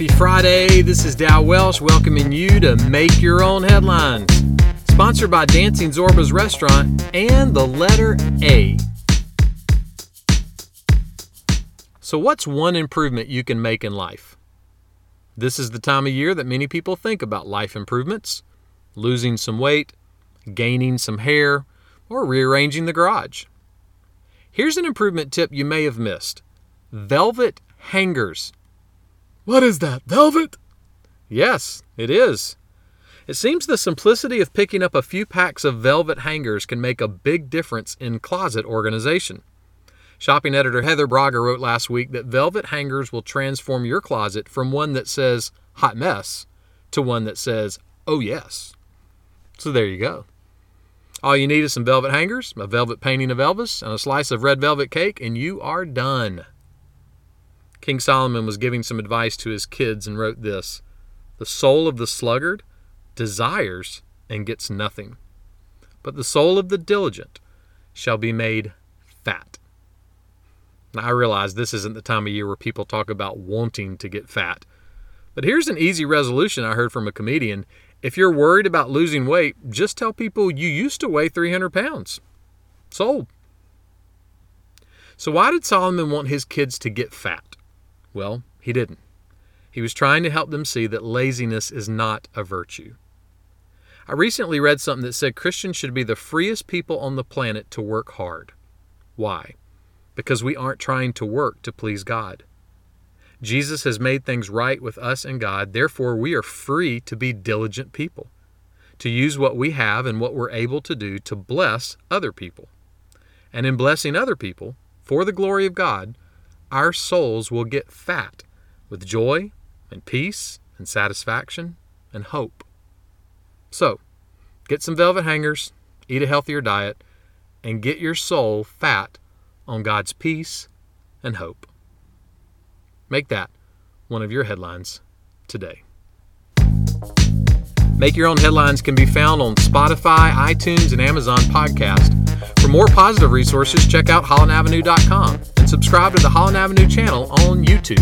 Happy Friday. This is Dow Welsh welcoming you to Make Your Own Headlines. Sponsored by Dancing Zorba's Restaurant and the letter A. So, what's one improvement you can make in life? This is the time of year that many people think about life improvements losing some weight, gaining some hair, or rearranging the garage. Here's an improvement tip you may have missed velvet hangers. What is that, velvet? Yes, it is. It seems the simplicity of picking up a few packs of velvet hangers can make a big difference in closet organization. Shopping editor Heather Braga wrote last week that velvet hangers will transform your closet from one that says hot mess to one that says oh yes. So there you go. All you need is some velvet hangers, a velvet painting of Elvis, and a slice of red velvet cake, and you are done. King Solomon was giving some advice to his kids and wrote this The soul of the sluggard desires and gets nothing, but the soul of the diligent shall be made fat. Now, I realize this isn't the time of year where people talk about wanting to get fat, but here's an easy resolution I heard from a comedian. If you're worried about losing weight, just tell people you used to weigh 300 pounds. Sold. So, why did Solomon want his kids to get fat? Well, he didn't. He was trying to help them see that laziness is not a virtue. I recently read something that said Christians should be the freest people on the planet to work hard. Why? Because we aren't trying to work to please God. Jesus has made things right with us and God, therefore, we are free to be diligent people, to use what we have and what we're able to do to bless other people. And in blessing other people, for the glory of God, our souls will get fat with joy and peace and satisfaction and hope. So, get some velvet hangers, eat a healthier diet, and get your soul fat on God's peace and hope. Make that one of your headlines today. Make Your Own Headlines can be found on Spotify, iTunes, and Amazon Podcast. For more positive resources, check out hollandavenue.com and subscribe to the Holland Avenue channel on YouTube.